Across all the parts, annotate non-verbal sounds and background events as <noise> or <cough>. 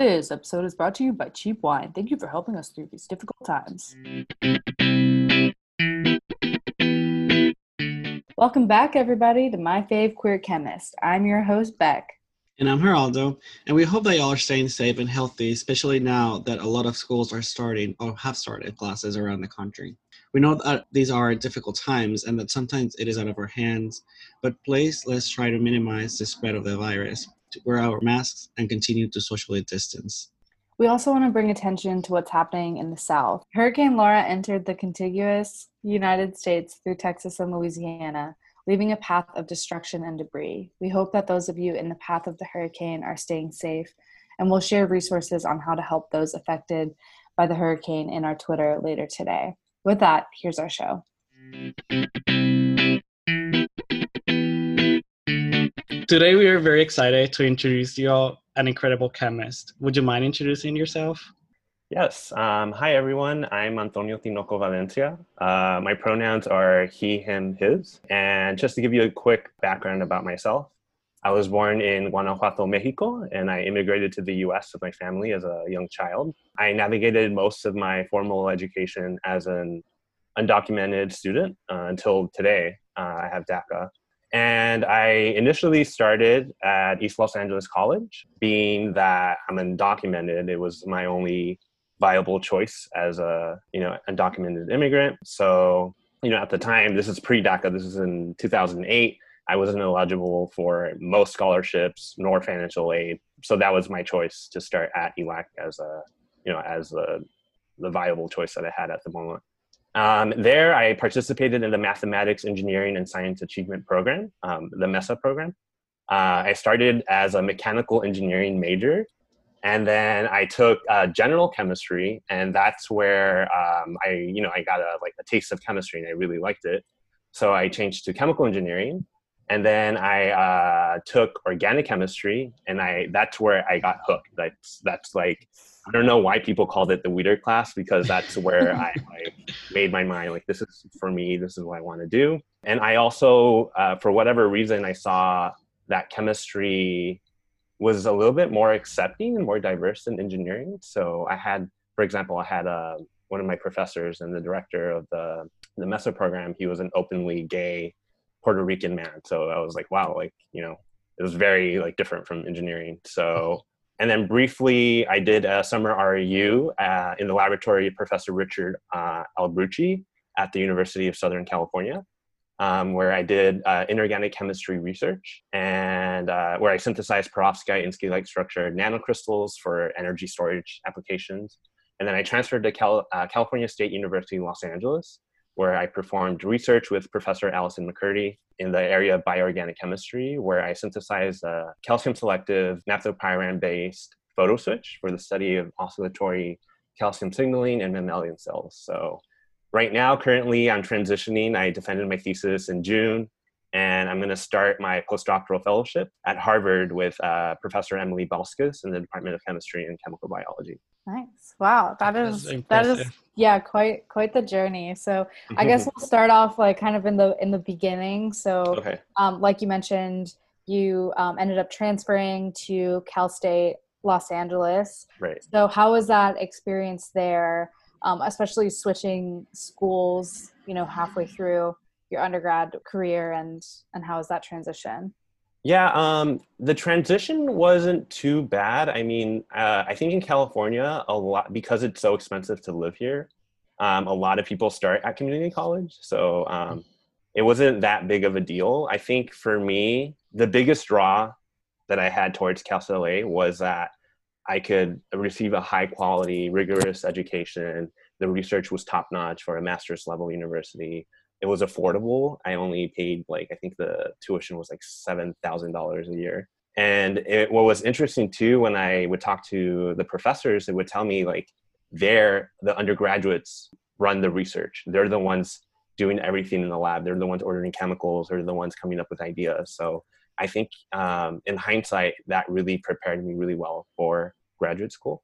This episode is brought to you by Cheap Wine. Thank you for helping us through these difficult times. Welcome back, everybody, to My Fave Queer Chemist. I'm your host, Beck. And I'm Geraldo, and we hope that y'all are staying safe and healthy, especially now that a lot of schools are starting or have started classes around the country. We know that these are difficult times and that sometimes it is out of our hands, but please let's try to minimize the spread of the virus, to wear our masks, and continue to socially distance. We also want to bring attention to what's happening in the South. Hurricane Laura entered the contiguous United States through Texas and Louisiana, leaving a path of destruction and debris. We hope that those of you in the path of the hurricane are staying safe, and we'll share resources on how to help those affected by the hurricane in our Twitter later today. With that, here's our show. Today, we are very excited to introduce you all an incredible chemist. Would you mind introducing yourself? Yes. Um, hi, everyone. I'm Antonio Tinoco Valencia. Uh, my pronouns are he, him, his. And just to give you a quick background about myself, I was born in Guanajuato, Mexico, and I immigrated to the US with my family as a young child. I navigated most of my formal education as an undocumented student uh, until today. Uh, I have DACA. And I initially started at East Los Angeles College, being that I'm undocumented, it was my only viable choice as a you know undocumented immigrant. So you know at the time, this is pre-DACA. This is in 2008. I wasn't eligible for most scholarships nor financial aid, so that was my choice to start at ELAC as a you know as a the viable choice that I had at the moment. Um, there, I participated in the Mathematics, Engineering, and Science Achievement Program, um, the MESA program. Uh, I started as a mechanical engineering major and then I took uh, general chemistry, and that's where um, I, you know, I got a like a taste of chemistry, and I really liked it. So I changed to chemical engineering, and then I uh, took organic chemistry, and I that's where I got hooked. That's that's like I don't know why people called it the weeder class because that's where I, <laughs> I, made my mind like this is for me. This is what I want to do. And I also, uh, for whatever reason, I saw that chemistry was a little bit more accepting and more diverse than engineering. So I had, for example, I had uh, one of my professors and the director of the the MESA program. He was an openly gay Puerto Rican man. So I was like, wow, like you know, it was very like different from engineering. So and then briefly, I did a summer REU uh, in the laboratory of Professor Richard uh, Brutchey at the University of Southern California um, where I did uh, inorganic chemistry research and uh, where I synthesized perovskite and scale-like structured nanocrystals for energy storage applications. And then I transferred to Cal- uh, California State University Los Angeles, where I performed research with Professor Allison McCurdy in the area of bioorganic chemistry, where I synthesized a calcium selective naphthopyran based photoswitch for the study of oscillatory calcium signaling in mammalian cells. So right now, currently, I'm transitioning. I defended my thesis in June, and I'm going to start my postdoctoral fellowship at Harvard with uh, Professor Emily Balskus in the Department of Chemistry and Chemical Biology. Nice. Wow, that is that is yeah, quite quite the journey. So I guess <laughs> we'll start off like kind of in the in the beginning. So okay. um, like you mentioned, you um, ended up transferring to Cal State Los Angeles. Right. So how was that experience there? um, especially switching schools, you know, halfway through your undergrad career and and how was that transition? Yeah, um, the transition wasn't too bad. I mean, uh, I think in California, a lot because it's so expensive to live here, um, a lot of people start at community college. So um, it wasn't that big of a deal. I think for me, the biggest draw that I had towards Cal State LA was that I could receive a high quality, rigorous education. The research was top notch for a master's level university. It was affordable. I only paid like I think the tuition was like seven thousand dollars a year. And it, what was interesting too, when I would talk to the professors, they would tell me like, they're the undergraduates run the research. They're the ones doing everything in the lab. They're the ones ordering chemicals. They're the ones coming up with ideas. So I think um, in hindsight, that really prepared me really well for graduate school.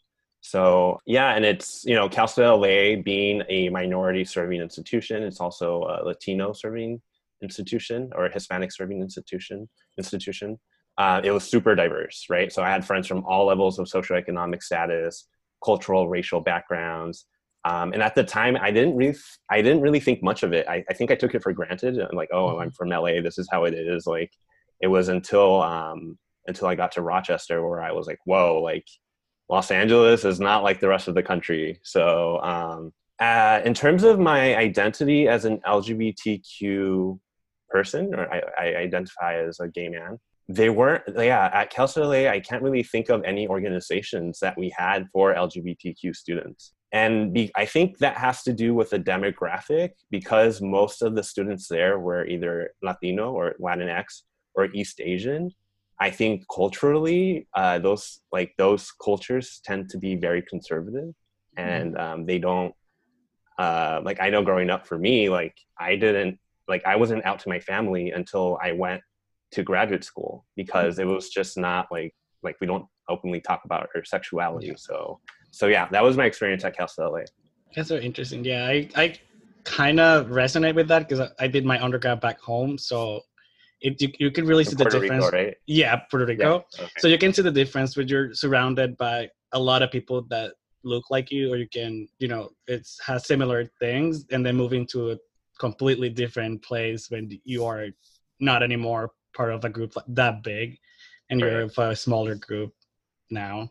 So yeah, and it's you know Cal State LA being a minority serving institution, it's also a Latino serving institution or a Hispanic serving institution institution. uh, it was super diverse, right? So I had friends from all levels of socioeconomic status, cultural, racial backgrounds. Um, and at the time, I didn't really, I didn't really think much of it. I, I think I took it for granted. I'm like, oh, I'm from LA. This is how it is. Like, it was until um, until I got to Rochester where I was like, whoa, like Los Angeles is not like the rest of the country. So, um, uh, in terms of my identity as an LGBTQ person, or I, I identify as a gay man, they weren't yeah at cal State la i can't really think of any organizations that we had for lgbtq students and be, i think that has to do with the demographic because most of the students there were either latino or latinx or east asian i think culturally uh, those like those cultures tend to be very conservative mm-hmm. and um, they don't uh, like i know growing up for me like i didn't like i wasn't out to my family until i went to graduate school because it was just not like like we don't openly talk about our sexuality. So so yeah, that was my experience at Cal State LA. That's so interesting. Yeah, I I kind of resonate with that because I, I, did my undergrad back home, so it you, you can really see Puerto the difference. Rico, right? Yeah, Puerto Rico. Yeah. Okay. So you can see the difference when you're surrounded by a lot of people that look like you, or you can you know it has similar things, and then moving to a completely different place when you are not anymore part of a group that big and right. you're of a smaller group now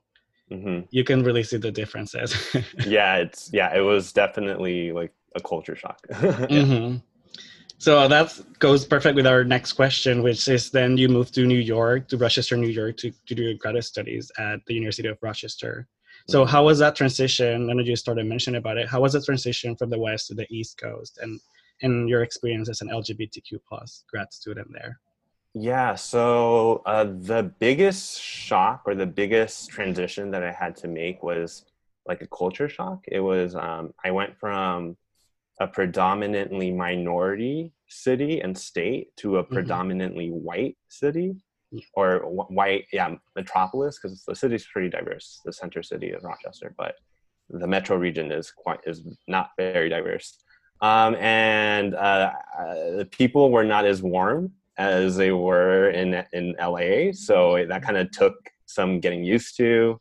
mm-hmm. you can really see the differences <laughs> yeah it's yeah it was definitely like a culture shock yeah. <laughs> mm-hmm. So that goes perfect with our next question which is then you moved to new york to rochester new york to, to do your graduate studies at the university of rochester so mm-hmm. how was that transition i know you started mentioning about it how was the transition from the west to the east coast and and your experience as an lgbtq plus grad student there yeah, so uh, the biggest shock or the biggest transition that I had to make was like a culture shock. It was, um, I went from a predominantly minority city and state to a mm-hmm. predominantly white city or white, yeah, metropolis, because the city's pretty diverse, the center city of Rochester, but the metro region is quite, is not very diverse. Um, and uh, uh, the people were not as warm as they were in in LA. So that kind of took some getting used to.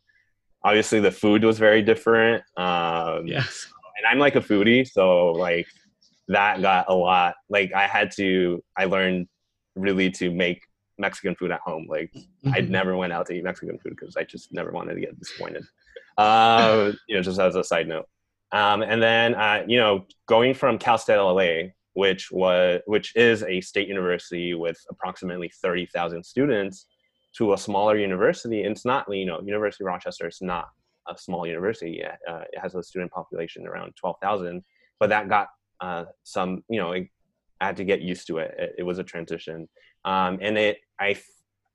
Obviously, the food was very different. Um, yes, and I'm like a foodie, so like that got a lot. Like I had to, I learned really to make Mexican food at home. Like mm-hmm. I never went out to eat Mexican food because I just never wanted to get disappointed. Uh, you know, just as a side note. Um, and then uh, you know, going from Cal State LA, which was which is a state university with approximately 30,000 students to a smaller university and it's not you know University of Rochester is not a small university. Uh, it has a student population around 12,000 but that got uh, some you know I had to get used to it it, it was a transition um, and it I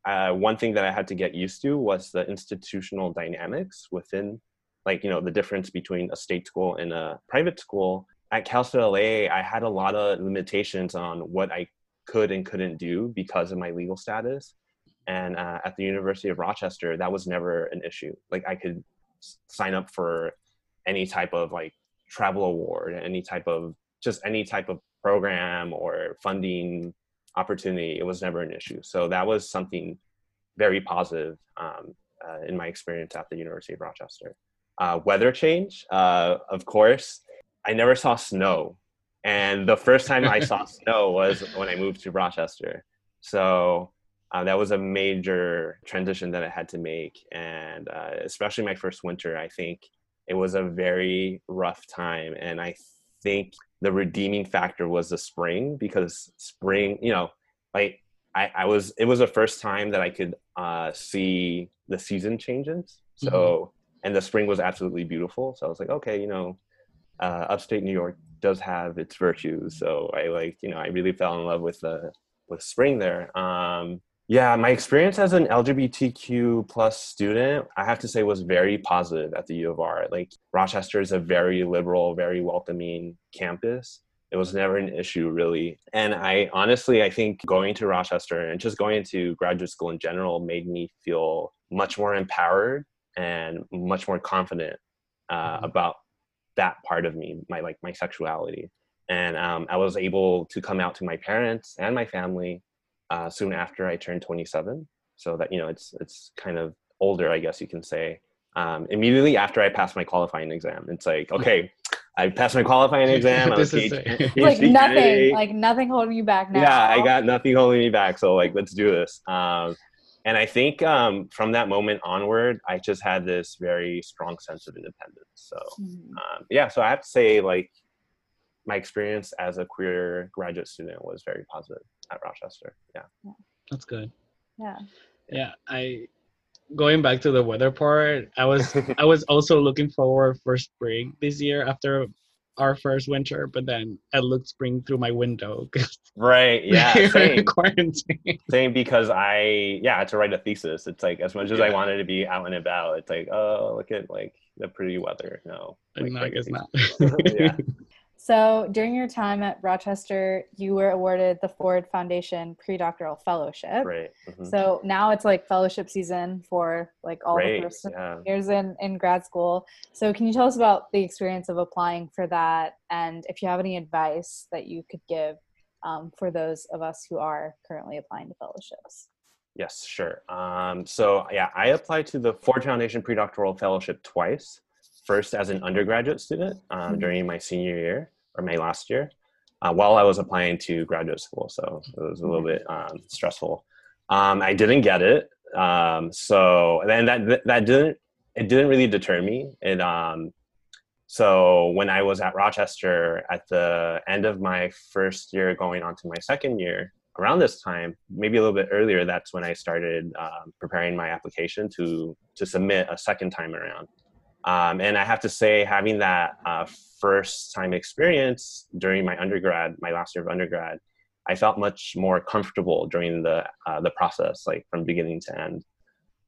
uh, one thing that I had to get used to was the institutional dynamics within like you know the difference between a state school and a private school at Cal State LA, I had a lot of limitations on what I could and couldn't do because of my legal status. And uh, at the University of Rochester, that was never an issue. Like I could sign up for any type of like travel award, any type of just any type of program or funding opportunity. It was never an issue. So that was something very positive um, uh, in my experience at the University of Rochester. Uh, weather change, uh, of course I never saw snow. And the first time I saw <laughs> snow was when I moved to Rochester. So uh, that was a major transition that I had to make. And uh, especially my first winter, I think it was a very rough time. And I think the redeeming factor was the spring because spring, you know, like I, I was, it was the first time that I could uh, see the season changes. So, mm-hmm. and the spring was absolutely beautiful. So I was like, okay, you know, uh, upstate New York does have its virtues. So I like, you know, I really fell in love with the with spring there. Um, yeah, my experience as an LGBTQ plus student, I have to say, was very positive at the U of R. Like Rochester is a very liberal, very welcoming campus. It was never an issue really. And I honestly, I think going to Rochester and just going to graduate school in general made me feel much more empowered and much more confident uh, mm-hmm. about that part of me, my like my sexuality. And um, I was able to come out to my parents and my family uh, soon after I turned 27. so that you know it's it's kind of older, I guess you can say. Um, immediately after I passed my qualifying exam, it's like okay, I passed my qualifying exam. <laughs> I was This is PhD <laughs> <laughs> like nothing, candidate. like nothing holding you back now. Yeah, I got nothing holding me back. So like, let's do this. Um, and I think um, from that moment onward, I just had this very strong sense of independence. So Mhm. um, yeah, so I have to say like my experience as a queer graduate student was very positive at Rochester. Yeah. That's good. Yeah. Yeah, I going back to the weather part. I was <laughs> I was also looking forward for spring this year after our first winter, but then I looked spring through my window because <laughs> Right. Yeah. <laughs> Same. quarantine. same because I yeah to write a thesis. It's like as much as I wanted to be out and about, it's like oh look at like the pretty weather. No. like, no, I guess not. yeah. So during your time at Rochester, you were awarded the Ford Foundation Pre-Doctoral Fellowship. Right. mhm. So now it's like fellowship season for like all Great. the first Yeah. years in, in grad school. So can you tell us about the experience of applying for that and if you have any advice that you could give um, for those of us who are currently applying to fellowships? Yes, sure. Um, so yeah, I applied to the Ford Foundation Predoctoral Fellowship twice. First as an undergraduate student um, Mhm. during my senior year or my last year, uh, while I was applying to graduate school. So it was a little bit um, stressful. Um, I didn't get it. Um, so then that that didn't it didn't really deter me. It um, so when I was at Rochester at the end of my first year, going on to my second year, around this time, maybe a little bit earlier, that's when I started um, preparing my application to to submit a second time around. Um, and I have to say, having that uh, first time experience during my undergrad, my last year of undergrad, I felt much more comfortable during the uh, the process, like from beginning to end.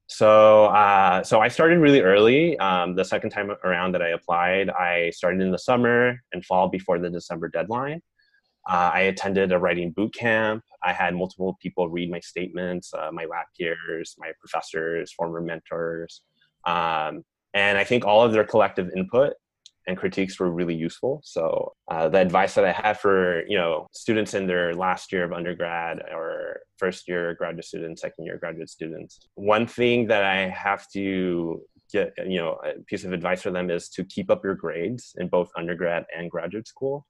So, uh, so I started really early. Um, the second time around that I applied, I started in the summer and fall before the December deadline. Uh, I attended a writing boot camp. I had multiple people read my statements, uh, my lab peers, my professors, former mentors, um, and I think all of their collective input and critiques were really useful. So uh, the advice that I had for you know students in their last year of undergrad or first year graduate students, second year graduate students, one thing that I have to get you know a piece of advice for them is to keep up your grades in both undergrad and graduate school.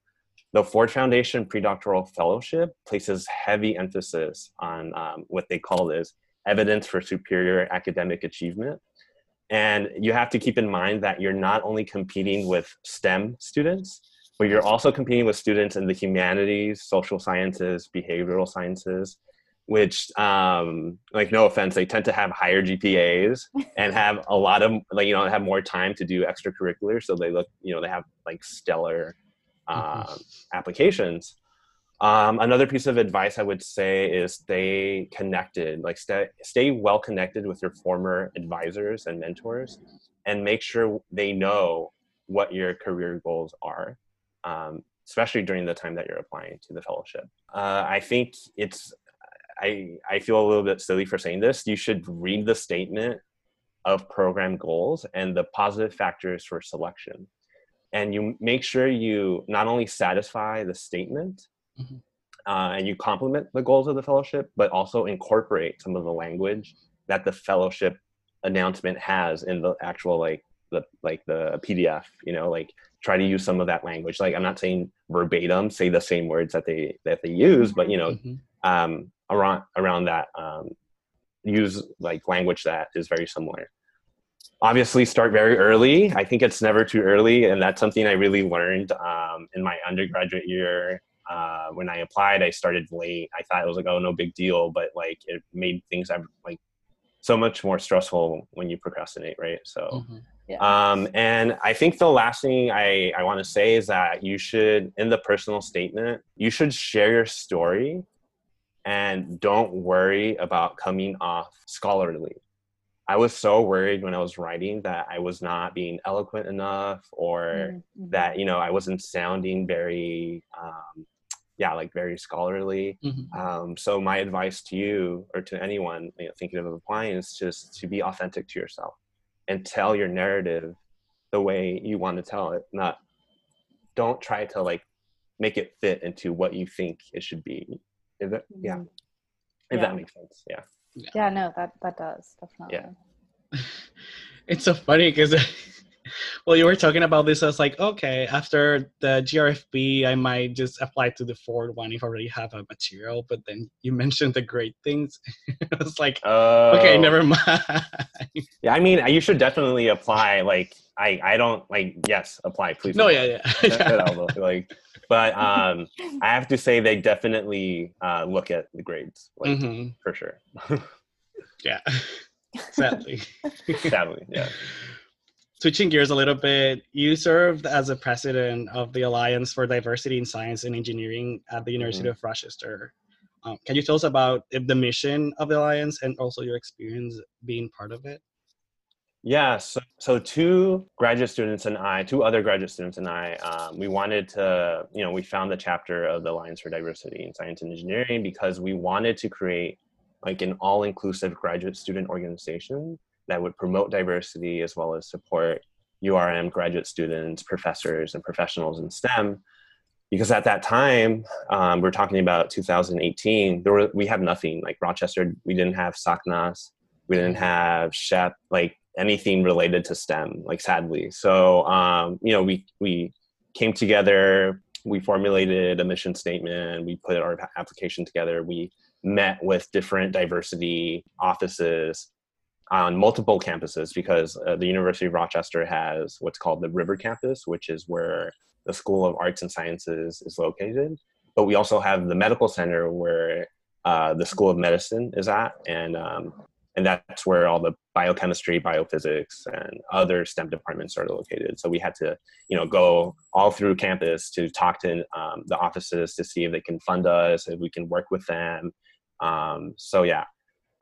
The Ford Foundation Predoctoral Fellowship places heavy emphasis on um, what they call is evidence for superior academic achievement. And you have to keep in mind that you're not only competing with STEM students, but you're also competing with students in the humanities, social sciences, behavioral sciences, which, um, like, no offense, they tend to have higher GPAs and <laughs> have a lot of, like, you know, have more time to do extracurricular. So they look, you know, they have like stellar um, applications. Um, another piece of advice I would say is stay connected, like stay, stay well connected with your former advisors and mentors, and make sure they know what your career goals are, um, especially during the time that you're applying to the fellowship. Uh, I think it's, I, I feel a little bit silly for saying this. You should read the statement of program goals and the positive factors for selection. And you make sure you not only satisfy the statement, Mhm. uh, and you complement the goals of the fellowship, but also incorporate some of the language that the fellowship announcement has in the actual like the like the PDF. You know, like try to use some of that language. Like I'm not saying verbatim say the same words that they that they use, but you know, Mhm. um, around around that um, use like language that is very similar obviously start very early i think it's never too early and that's something i really learned um, in my undergraduate year uh, when i applied i started late i thought it was like oh no big deal but like it made things ev- like so much more stressful when you procrastinate right so Mhm. um, and I think the last thing I, I want to say is that you should, in the personal statement, you should share your story and don't worry about coming off scholarly. I was so worried when I was writing that I was not being eloquent enough or Mhm. that, you know, I wasn't sounding very, um, yeah, like very scholarly. Mhm. Um, so my advice to you or to anyone you know, thinking of applying is just to be authentic to yourself and tell your narrative the way you want to tell it. Not don't try to like make it fit into what you think it should be. Is that, yeah, Mhm. if Yeah. that makes sense. Yeah. Yeah, yeah no, that that does definitely. Yeah. <laughs> it's so funny because <laughs> well, you were talking about this. I was like, okay, after the GRFP, I might just apply to the Ford one if I already have a material. But then you mentioned the great things. <laughs> I was like, uh, okay, never mind. <laughs> yeah, I mean, you should definitely apply. Like, I, I don't like. Yes, apply, please. No, yeah, yeah. yeah. <laughs> like, but um, I have to say they definitely uh, look at the grades, like mm-hmm. for sure. yeah, sadly. sadly, yeah switching gears a little bit, you served as a president of the Alliance for Diversity in Science and Engineering at the University mm-hmm. of Rochester. Um, can you tell us about the mission of the Alliance and also your experience being part of it? Yeah, so, so two graduate students and I, two other graduate students and I, um, we wanted to, you know, we found the chapter of the Alliance for Diversity in Science and Engineering because we wanted to create like an all-inclusive graduate student organization that would promote diversity as well as support URM graduate students, professors, and professionals in STEM. Because at that time, um, we're talking about 2018, there were, we have nothing. Like Rochester, we didn't have SACNAS, we didn't have SHPE, like anything related to STEM, like sadly. So, um, you know, we, we came together, we formulated a mission statement, we put our application together, we met with different diversity offices on multiple campuses because uh, the University of Rochester has what's called the River Campus, which is where the School of Arts and Sciences is located. But we also have the Medical Center where uh, the School of Medicine is at, and um, and that's where all the biochemistry, biophysics, and other STEM departments are located. So we had to, you know, go all through campus to talk to um, the offices to see if they can fund us, if we can work with them. Um, so yeah,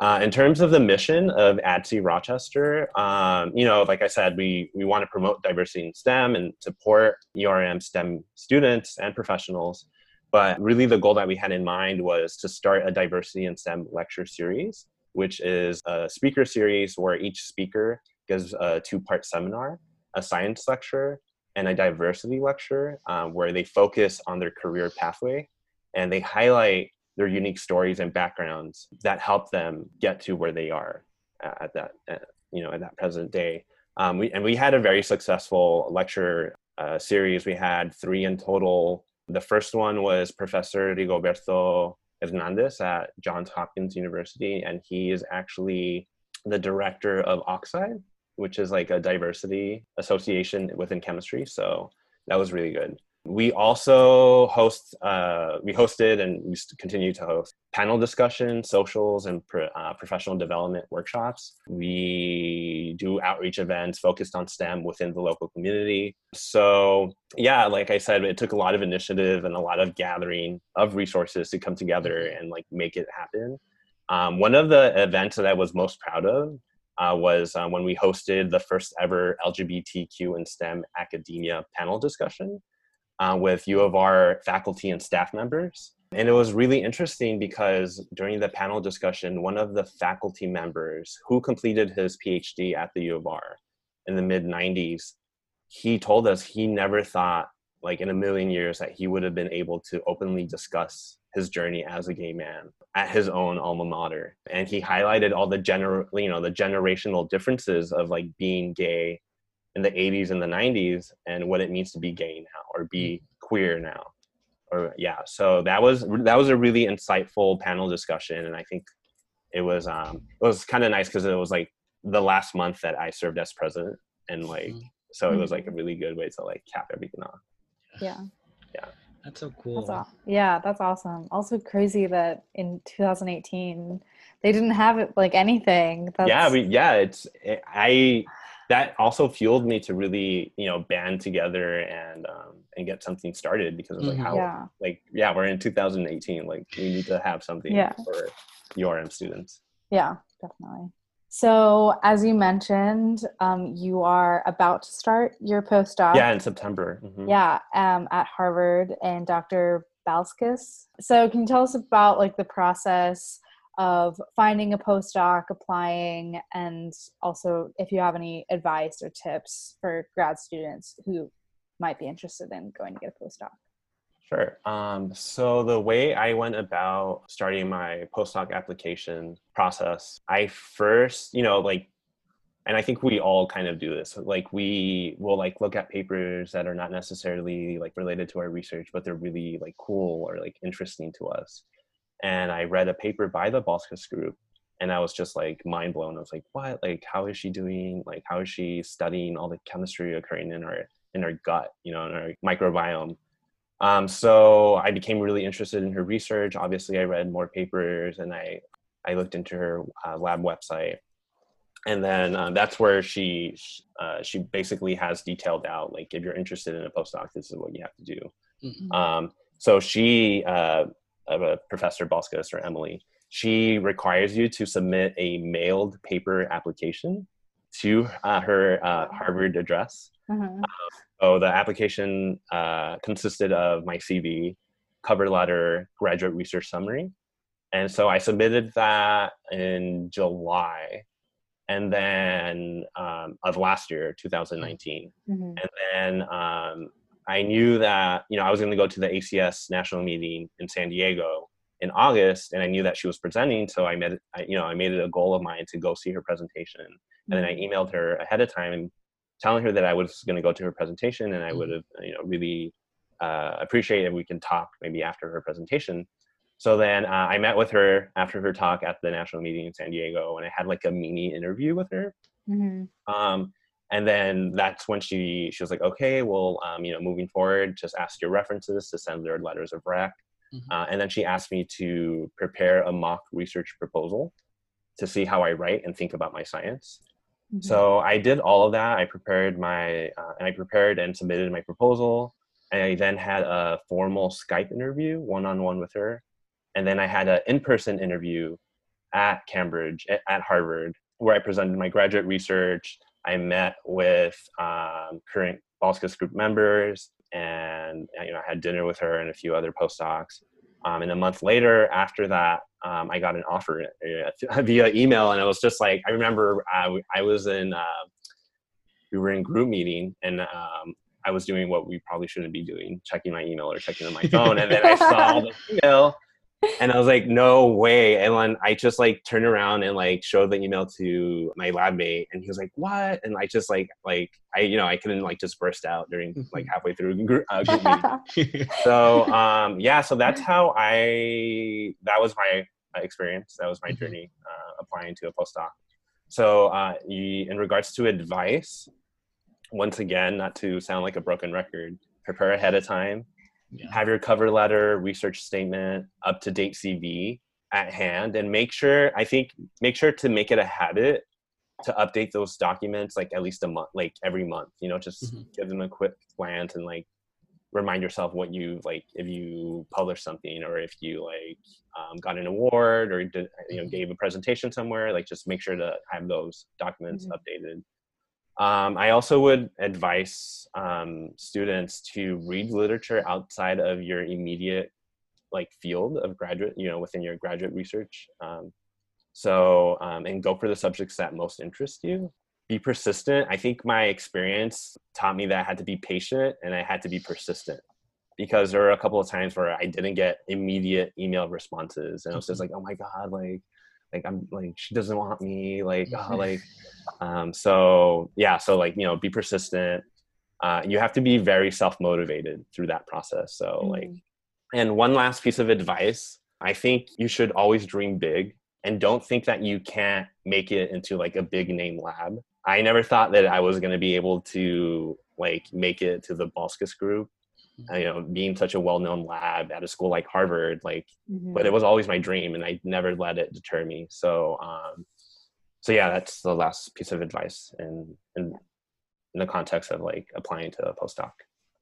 uh, in terms of the mission of ADSE Rochester, um, you know, like I said, we, we want to promote diversity in STEM and support URM STEM students and professionals. But really, the goal that we had in mind was to start a diversity in STEM lecture series, which is a speaker series where each speaker gives a two part seminar, a science lecture, and a diversity lecture, uh, where they focus on their career pathway and they highlight their unique stories and backgrounds that help them get to where they are at that you know at that present day. Um, we, and we had a very successful lecture uh, series. We had three in total. The first one was professor rigoberto hernandez at johns hopkins university and he is actually the director of oxide which is like a diversity association within chemistry. So that was really good we also host, uh, we hosted and we continue to host panel discussions, socials, and pro, uh, professional development workshops. We do outreach events focused on STEM within the local community. So, yeah, like I said, it took a lot of initiative and a lot of gathering of resources to come together and like make it happen. Um, one of the events that I was most proud of uh, was uh, when we hosted the first ever LGBTQ and STEM academia panel discussion uh, with U of R faculty and staff members. And it was really interesting because during the panel discussion, one of the faculty members who completed his PhD at the U of R in the mid 90s, he told us he never thought, like in a million years, that he would have been able to openly discuss his journey as a gay man at his own alma mater. And he highlighted all the gener- you know, the generational differences of like being gay in the 80s and the 90s and what it means to be gay now or be mm. queer now. Or yeah so that was that was a really insightful panel discussion and i think it was um it was kind of nice because it was like the last month that i served as president and like mm. so it was like a really good way to like cap everything off. Yeah. Yeah. That's so cool. that's aw- yeah that's awesome. Also crazy that in 2018 they didn't have it like anything. That's... yeah we yeah it's it, i that also fueled me to really you know band together and um, and get something started because I was mm-hmm. like how yeah. like yeah we're in 2018 like we need to have something yeah. for URM students. Yeah, definitely. So as you mentioned, um, you are about to start your postdoc. Yeah, in September. Mm-hmm. Yeah, um, at Harvard and Dr. Balskus. So can you tell us about like the process? Of finding a postdoc, applying, and also if you have any advice or tips for grad students who might be interested in going to get a postdoc. Sure. Um, so the way I went about starting my postdoc application process, I first, you know, like, and I think we all kind of do this. Like, we will like look at papers that are not necessarily like related to our research, but they're really like cool or like interesting to us. And I read a paper by the Balskus group, and I was just like mind blown. I was like, what? Like, how is she doing? Like, how is she studying all the chemistry occurring in our in our gut, you know, in our microbiome? Um, so I became really interested in her research. Obviously, I read more papers and I, I looked into her uh, lab website. And then uh, that's where she uh, she basically has detailed out like if you're interested in a postdoc, this is what you have to do. Mm-hmm. Um, so she, uh, Professor Balskus or Emily, she requires you to submit a mailed paper application to uh, her uh, Harvard address. Mm-hmm. Um, so the application uh, consisted of my CV, cover letter, graduate research summary. And so I submitted that in July and then um, of last year, 2019. Mm-hmm. And then um, I knew that, you know, I was going to go to the ACS national meeting in San Diego in August, and I knew that she was presenting. So I made, I, you know, I made it a goal of mine to go see her presentation. And then I mm-hmm. emailed her ahead of time telling her that I was going to go to her presentation and I would mm-hmm. have, you know, really uh, appreciate if we can talk maybe after her presentation. So then uh, I met with her after her talk at the national meeting in San Diego, and I had like a mini interview with her. Mm-hmm. Um, and then that's when she she was like, okay, well, um, you know, moving forward, just ask your references to send their letters of rec. Mm-hmm. Uh, and then she asked me to prepare a mock research proposal to see how I write and think about my science. Mm-hmm. So I did all of that. I prepared my, uh, I prepared and submitted my proposal. And I then had a formal Skype interview, one-on-one with her. And then I had an in-person interview at Cambridge, at Harvard, where I presented my graduate research. I met with um, current Balskus group members, and you know, I had dinner with her and a few other postdocs. Um, and a month later, after that, um, I got an offer uh, <laughs> via email, and it was just like I remember uh, I was in uh, we were in group meeting, and um, I was doing what we probably shouldn't be doing, checking my email or checking on my phone, and then I saw <laughs> the email, and I was like, no way. And then I just like turned around and like showed the email to my lab mate and he was like, what? And I just like, like, I, you know, I couldn't like just burst out during like mm-hmm. halfway through group, uh, group meeting. <laughs> so, um, yeah, so that's how I, that was my experience. That was my mm-hmm. journey uh, applying to a postdoc. So, uh, in regards to advice, once again, not to sound like a broken record, prepare ahead of time yeah. have your cover letter, research statement, up to date CV at hand, and make sure, I think, make sure to make it a habit to update those documents like at least a month, like every month, you know, just mm-hmm. give them a quick glance and like remind yourself what you like if you published something or if you like um, got an award or did, you know mm-hmm. gave a presentation somewhere like just make sure to have those documents mm-hmm. updated um, I also would advise um, students to read literature outside of your immediate like field of graduate, you know, within your graduate research. Um, so, um, and go for the subjects that most interest you. Be persistent. I think my experience taught me that I had to be patient and I had to be persistent because there were a couple of times where I didn't get immediate email responses and I was just mm-hmm. like, oh my God, like like i'm like she doesn't want me like oh, <laughs> like um so yeah so like you know be persistent uh you have to be very self-motivated through that process so mm. like and one last piece of advice i think you should always dream big and don't think that you can't make it into like a big name lab i never thought that i was going to be able to like make it to the Balskus group you know being such a well-known lab at a school like harvard like mm-hmm. but it was always my dream and i never let it deter me so um so yeah that's the last piece of advice in in, in the context of like applying to a postdoc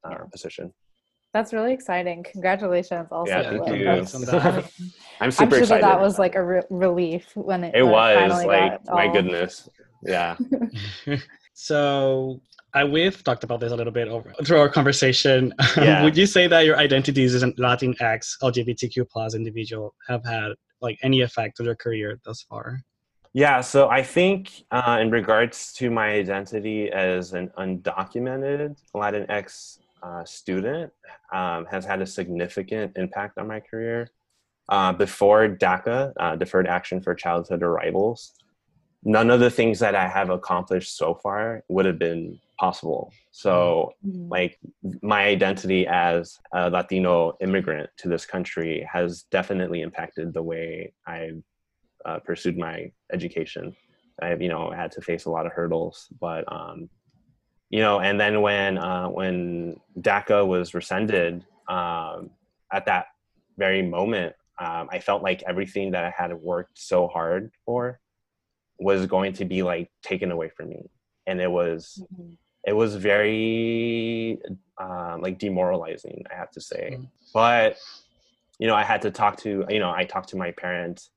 uh, yeah. position that's really exciting. Congratulations, also. Yeah, thank you. <laughs> I'm super I'm sure excited. that that was like a re- relief when it. It was like my goodness. Yeah. <laughs> <laughs> so I, we've talked about this a little bit over through our conversation. <laughs> Yeah. Would you say that your identities as a Latinx LGBTQ plus individual have had like any effect on your career thus far? Yeah, so I think uh, in regards to my identity as an undocumented Latinx uh, student um, has had a significant impact on my career. Uh, before DACA, uh, Deferred Action for Childhood Arrivals, none of the things that I have accomplished so far would have been possible. So, mm-hmm. like, my identity as a Latino immigrant to this country has definitely impacted the way I've uh, pursued my education. I've, you know, had to face a lot of hurdles, but, um, you know, and then when uh, when DACA was rescinded, um, at that very moment, um, I felt like everything that I had worked so hard for was going to be like taken away from me, and it was mm-hmm. It was very um, like demoralizing. I have to say, mm-hmm. but you know, I had to talk to you know I talked to my parents,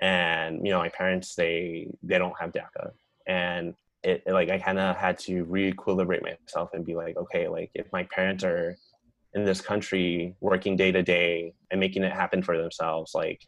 and you know my parents they they don't have DACA, and it, it like I kind of had to re-equilibrate myself and be like, okay, like if my parents are in this country working day to day and making it happen for themselves like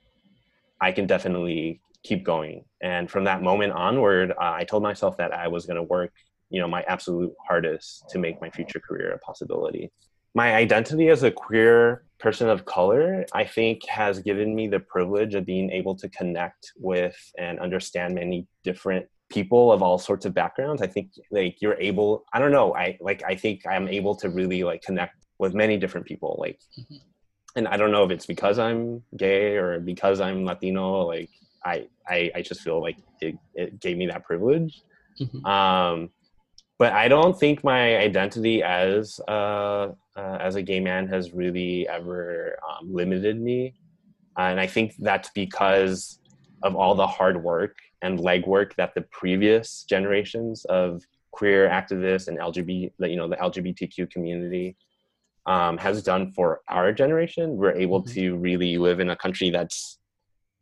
i can definitely keep going and from that moment onward uh, i told myself that i was going to work you know my absolute hardest to make my future career a possibility my identity as a queer person of color i think has given me the privilege of being able to connect with and understand many different people of all sorts of backgrounds i think like you're able i don't know i like i think i'm able to really like connect with many different people like mm-hmm. and i don't know if it's because i'm gay or because i'm latino like i i, I just feel like it, it gave me that privilege mm-hmm. um but i don't think my identity as uh, uh as a gay man has really ever um, limited me and i think that's because of all the hard work and legwork that the previous generations of queer activists and LGBT, you know, the LGBTQ community um, has done for our generation, we're able mm-hmm. to really live in a country that's,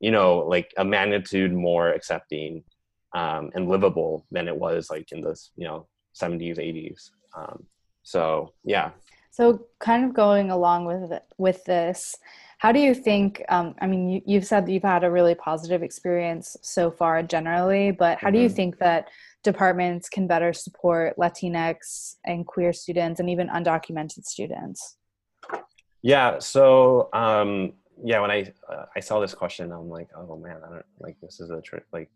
you know, like a magnitude more accepting um, and livable than it was like in the, you know, 70s, 80s. Um, so, yeah. So, kind of going along with with this, how do you think? Um, I mean, you, have said that you've had a really positive experience so far, generally, but how mm-hmm. do you mm-hmm. think that departments can better support Latinx and queer students and even undocumented students? Yeah, so um, yeah, when I uh, I saw this question, I'm like, oh man, I don't like this is a trick. Like,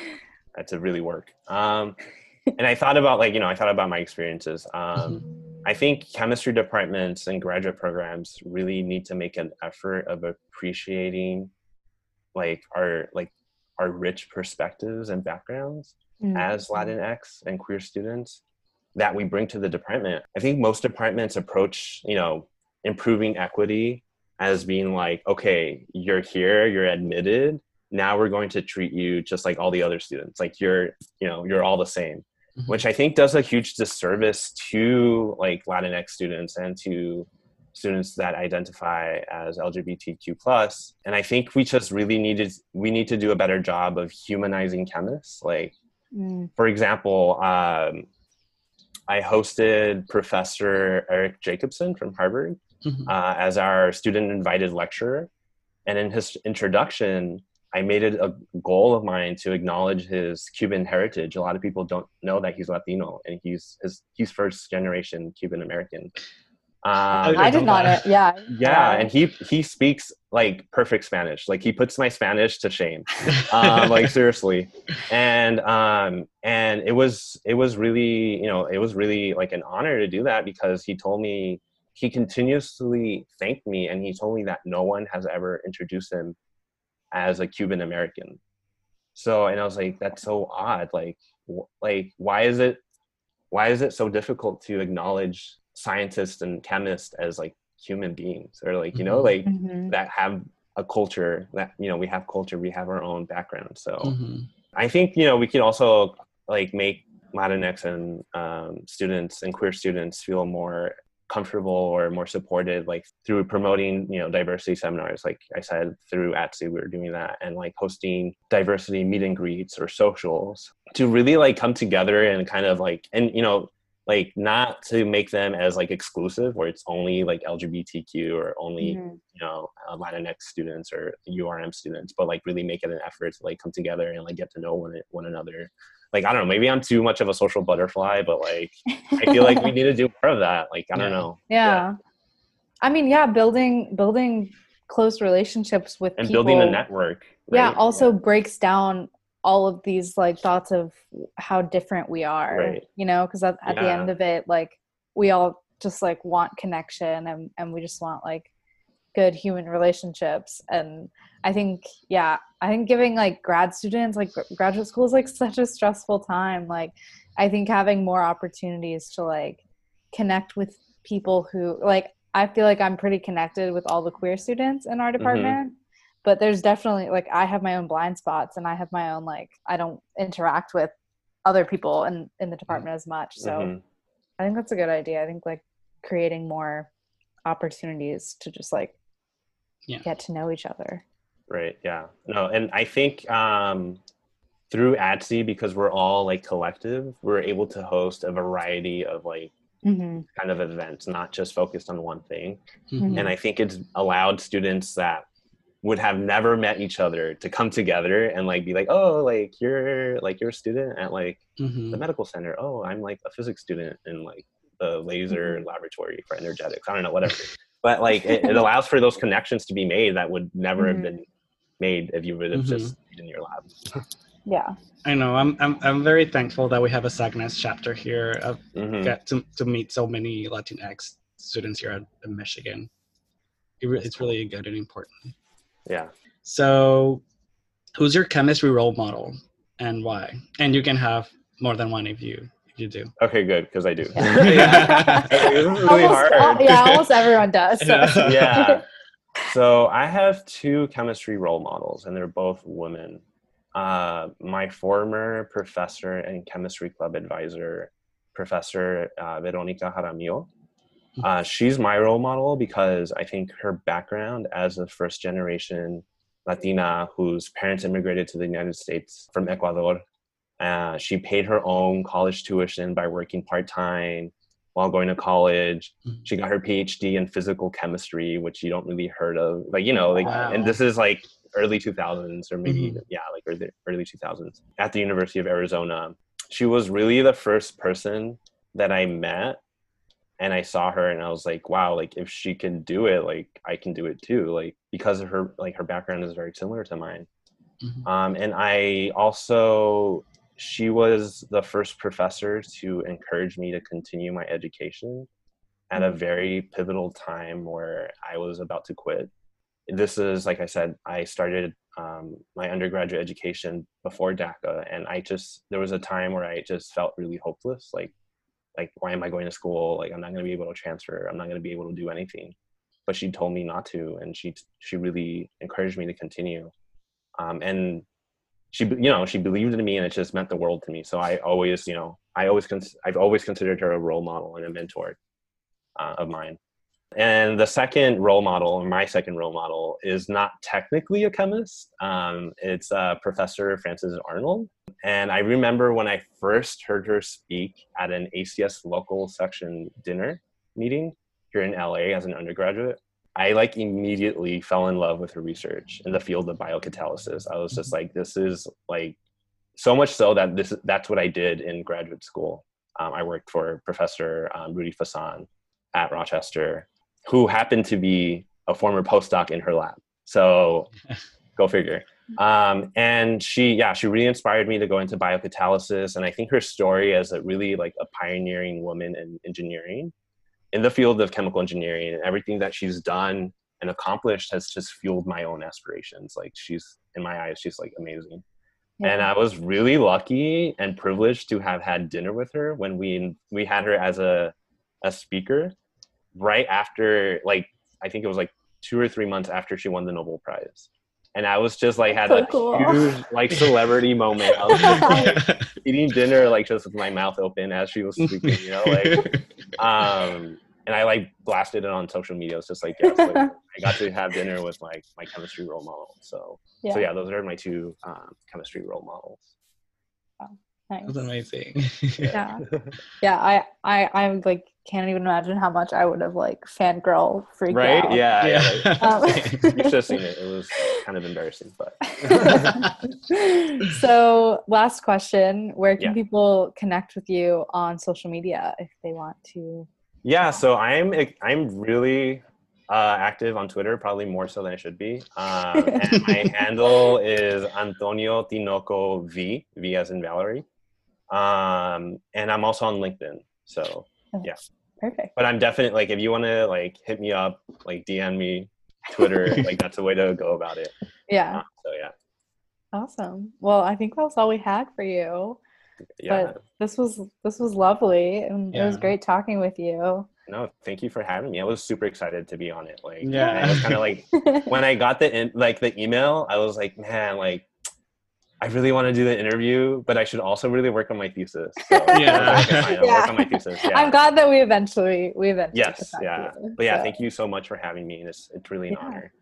<laughs> that's to really work. Um, and I thought about like you know I thought about my experiences. Um, mm-hmm. I think chemistry departments and graduate programs really need to make an effort of appreciating like our like our rich perspectives and backgrounds mm-hmm. as Latinx and queer students that we bring to the department. I think most departments approach, you know, improving equity as being like, okay, you're here, you're admitted. Now we're going to treat you just like all the other students. Like you're, you know, you're all the same. Mm-hmm. Which I think does a huge disservice to like Latinx students and to students that identify as lgbtq plus and i think we just really needed we need to do a better job of humanizing chemists like Mm. For example, um, I hosted Professor Eric Jacobsen from Harvard mm-hmm. uh, as our student invited lecturer. And in his introduction, I made it a goal of mine to acknowledge his Cuban heritage. A lot of people don't know that he's Latino and he's his, he's first generation Cuban American. Um, I did not. Know, yeah. <laughs> Yeah, and he he speaks like perfect Spanish. Like he puts my Spanish to shame. <laughs> Um, like seriously, and um and it was it was really you know it was really like an honor to do that because he told me he continuously thanked me and he told me that no one has ever introduced him as a Cuban American. So and I was like that's so odd. Like like why is it why is it so difficult to acknowledge scientists and chemists as like human beings or like you know mm-hmm. like mm-hmm. that have a culture that you know we have culture we have our own background so mm-hmm. i think you know we can also like make latinx and um, students and queer students feel more comfortable or more supported like through promoting you know diversity seminars like i said through ATSU we were doing that and like hosting diversity meet and greets or socials to really like come together and kind of like and you know like not to make them as like exclusive where it's only like lgbtq or only mm-hmm. you know uh, latinx students or urm students but like really make it an effort to like come together and like get to know one, one another like I don't know, maybe I'm too much of a social butterfly, but like I feel like we need to <laughs> do more of that. Like I don't know. yeah. I mean, yeah, building building close relationships with And people, building a network. yeah right? also breaks down all of these like thoughts of how different we are Right. you know because at, at the end of it like we all just like want connection and and we just want like good human relationships and i think yeah i think giving like grad students like graduate school is like <laughs> such a stressful time. Like i think having more opportunities to like connect with people who like i feel like i'm pretty connected with all the queer students in our department but there's definitely like i have my own blind spots and i have my own like i don't interact with other people in in the department as much. So Mhm. i think that's a good idea. I think like creating more opportunities to just like Yeah. get to know each other Right. Yeah. No, and I think um, through ADSE, because we're all like collective, we're able to host a variety of like mm-hmm. kind of events, not just focused on one thing. Mhm. And I think it's allowed students that would have never met each other to come together and like be like, oh, like you're like you're a student at like Mhm. the medical center. Oh, I'm like a physics student in like the laser laboratory for energetics. I don't know, whatever. but like it, it allows for those connections to be made that would never have Mhm. been made if you would have Mhm. just stayed in your lab. yeah I know. I'm, I'm I'm very thankful that we have a SACNAS chapter here. I've Mhm. got to to meet so many Latinx students here at, in Michigan. It re- it's really good and important. Yeah. So, who's your chemistry role model and why? And you can have more than one if you if you do. Okay, good because I do. Yeah. <laughs> this really almost, hard. al- yeah almost everyone does so. <laughs> Yeah. yeah. So I have two chemistry role models, and they're both women. Uh, my former professor and chemistry club advisor, Professor uh, Veronica Jaramillo. Uh, she's my role model because I think her background as a first generation Latina whose parents immigrated to the United States from Ecuador. Uh, she paid her own college tuition by working part time while going to college. Mhm. She got her PhD in physical chemistry, which you don't really heard of. Like, you know, like, Wow. and this is like early 2000s or maybe, Mhm. yeah, like early, early 2000s at the University of Arizona. She was really the first person that I met and I saw her and I was like, wow, like if she can do it, like I can do it too. Like because of her like her background is very similar to mine. Mhm. Um, and I also she was the first professor to encourage me to continue my education at a very pivotal time where I was about to quit. This is like I said, I started um, my undergraduate education before DACA, and I just there was a time where I just felt really hopeless, like like why am i going to school? Like i'm not going to be able to transfer. I'm not going to be able to do anything. But she told me not to and she she really encouraged me to continue. Um, and she you know she believed in me and it just meant the world to me. So i always you know i always cons- i've always considered her a role model and a mentor uh, of mine. And the second role model my second role model is not technically a chemist. Um, it's uh, professor frances arnold. And I remember when I first heard her speak at an ACS local section dinner meeting here in LA as an undergraduate, I like immediately fell in love with her research in the field of biocatalysis. I was just like, this is like so much so that this that's what I did in graduate school. Um, I worked for Professor um, Rudi Fasan at Rochester, who happened to be a former postdoc in her lab. So <laughs> go figure um, and she yeah she really inspired me to go into biocatalysis and i think her story as a really like a pioneering woman in engineering in the field of chemical engineering and everything that she's done and accomplished has just fueled my own aspirations. Like she's in my eyes she's like amazing. And i was really lucky and privileged to have had dinner with her when we we had her as a a speaker right after like i think it was like two or three months after she won the nobel prize and I was just like had So a cool. huge like celebrity moment. I was just like <laughs> eating dinner like just with my mouth open as she was speaking, you know, like um and I like blasted it on social media. It's just like yes, like, I got to have dinner with my my chemistry role model. So yeah, so yeah, those are my two um, chemistry role models. Nice. That's amazing. <laughs> yeah yeah i i i'm like can't even imagine how much I would have like fangirl freaked right? out. Yeah. yeah. yeah. Um, You should have seen it. It was kind of embarrassing, but <laughs> so last question where can Yeah. people connect with you on social media if they want to yeah. So I'm I'm really uh, active on Twitter, probably more so than I should be. Um, and my <laughs> handle is Antonio Tinoco V, V as in Valerie. Um, and I'm also on LinkedIn. So, Yeah. perfect but I'm definitely like, if you want to like hit me up, like DM me, Twitter, <laughs> like that's the way to go about it. yeah Uh, so yeah, awesome well i think that's all we had for you yeah. but this was this was lovely and it was great talking with you No, thank you for having me. I was super excited to be on it. Like, Yeah. I was kind of like <laughs> when I got the in, like the email, I was like, man, like I really want to do the interview, but I should also really work on my thesis. So, <laughs> Yeah. like, okay, fine, I'll work on my thesis. Yeah. i'm glad that we eventually we eventually Yes, yeah. you, But yeah, so, thank you so much for having me, and it's it's really an Yeah. honor.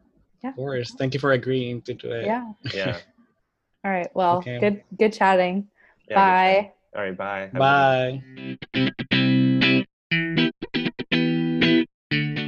Of course. Thank you for agreeing to do it. yeah Yeah. <laughs> all right well Okay. good good chatting yeah good bye chat. All right. Bye. Have a good one. Bye.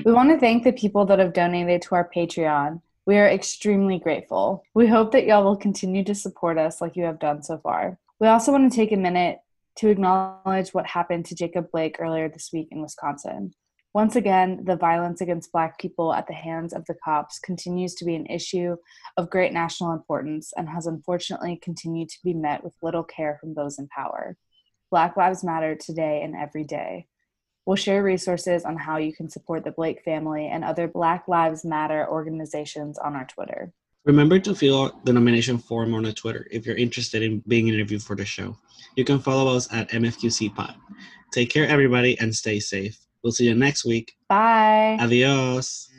We want to thank the people that have donated to our Patreon. We are extremely grateful. We hope that y'all will continue to support us like you have done so far. We also want to take a minute to acknowledge what happened to Jacob Blake earlier this week in Wisconsin. Once again, the violence against Black people at the hands of the cops continues to be an issue of great national importance and has unfortunately continued to be met with little care from those in power. Black Lives Matter today and every day. We'll share resources on how you can support the Blake family and other Black Lives Matter organizations on our Twitter. Remember to fill out the nomination form on our Twitter if you're interested in being interviewed for the show. You can follow us at MFQC Pod. Take care, everybody, and stay safe. We'll see you next week. Bye. Adios.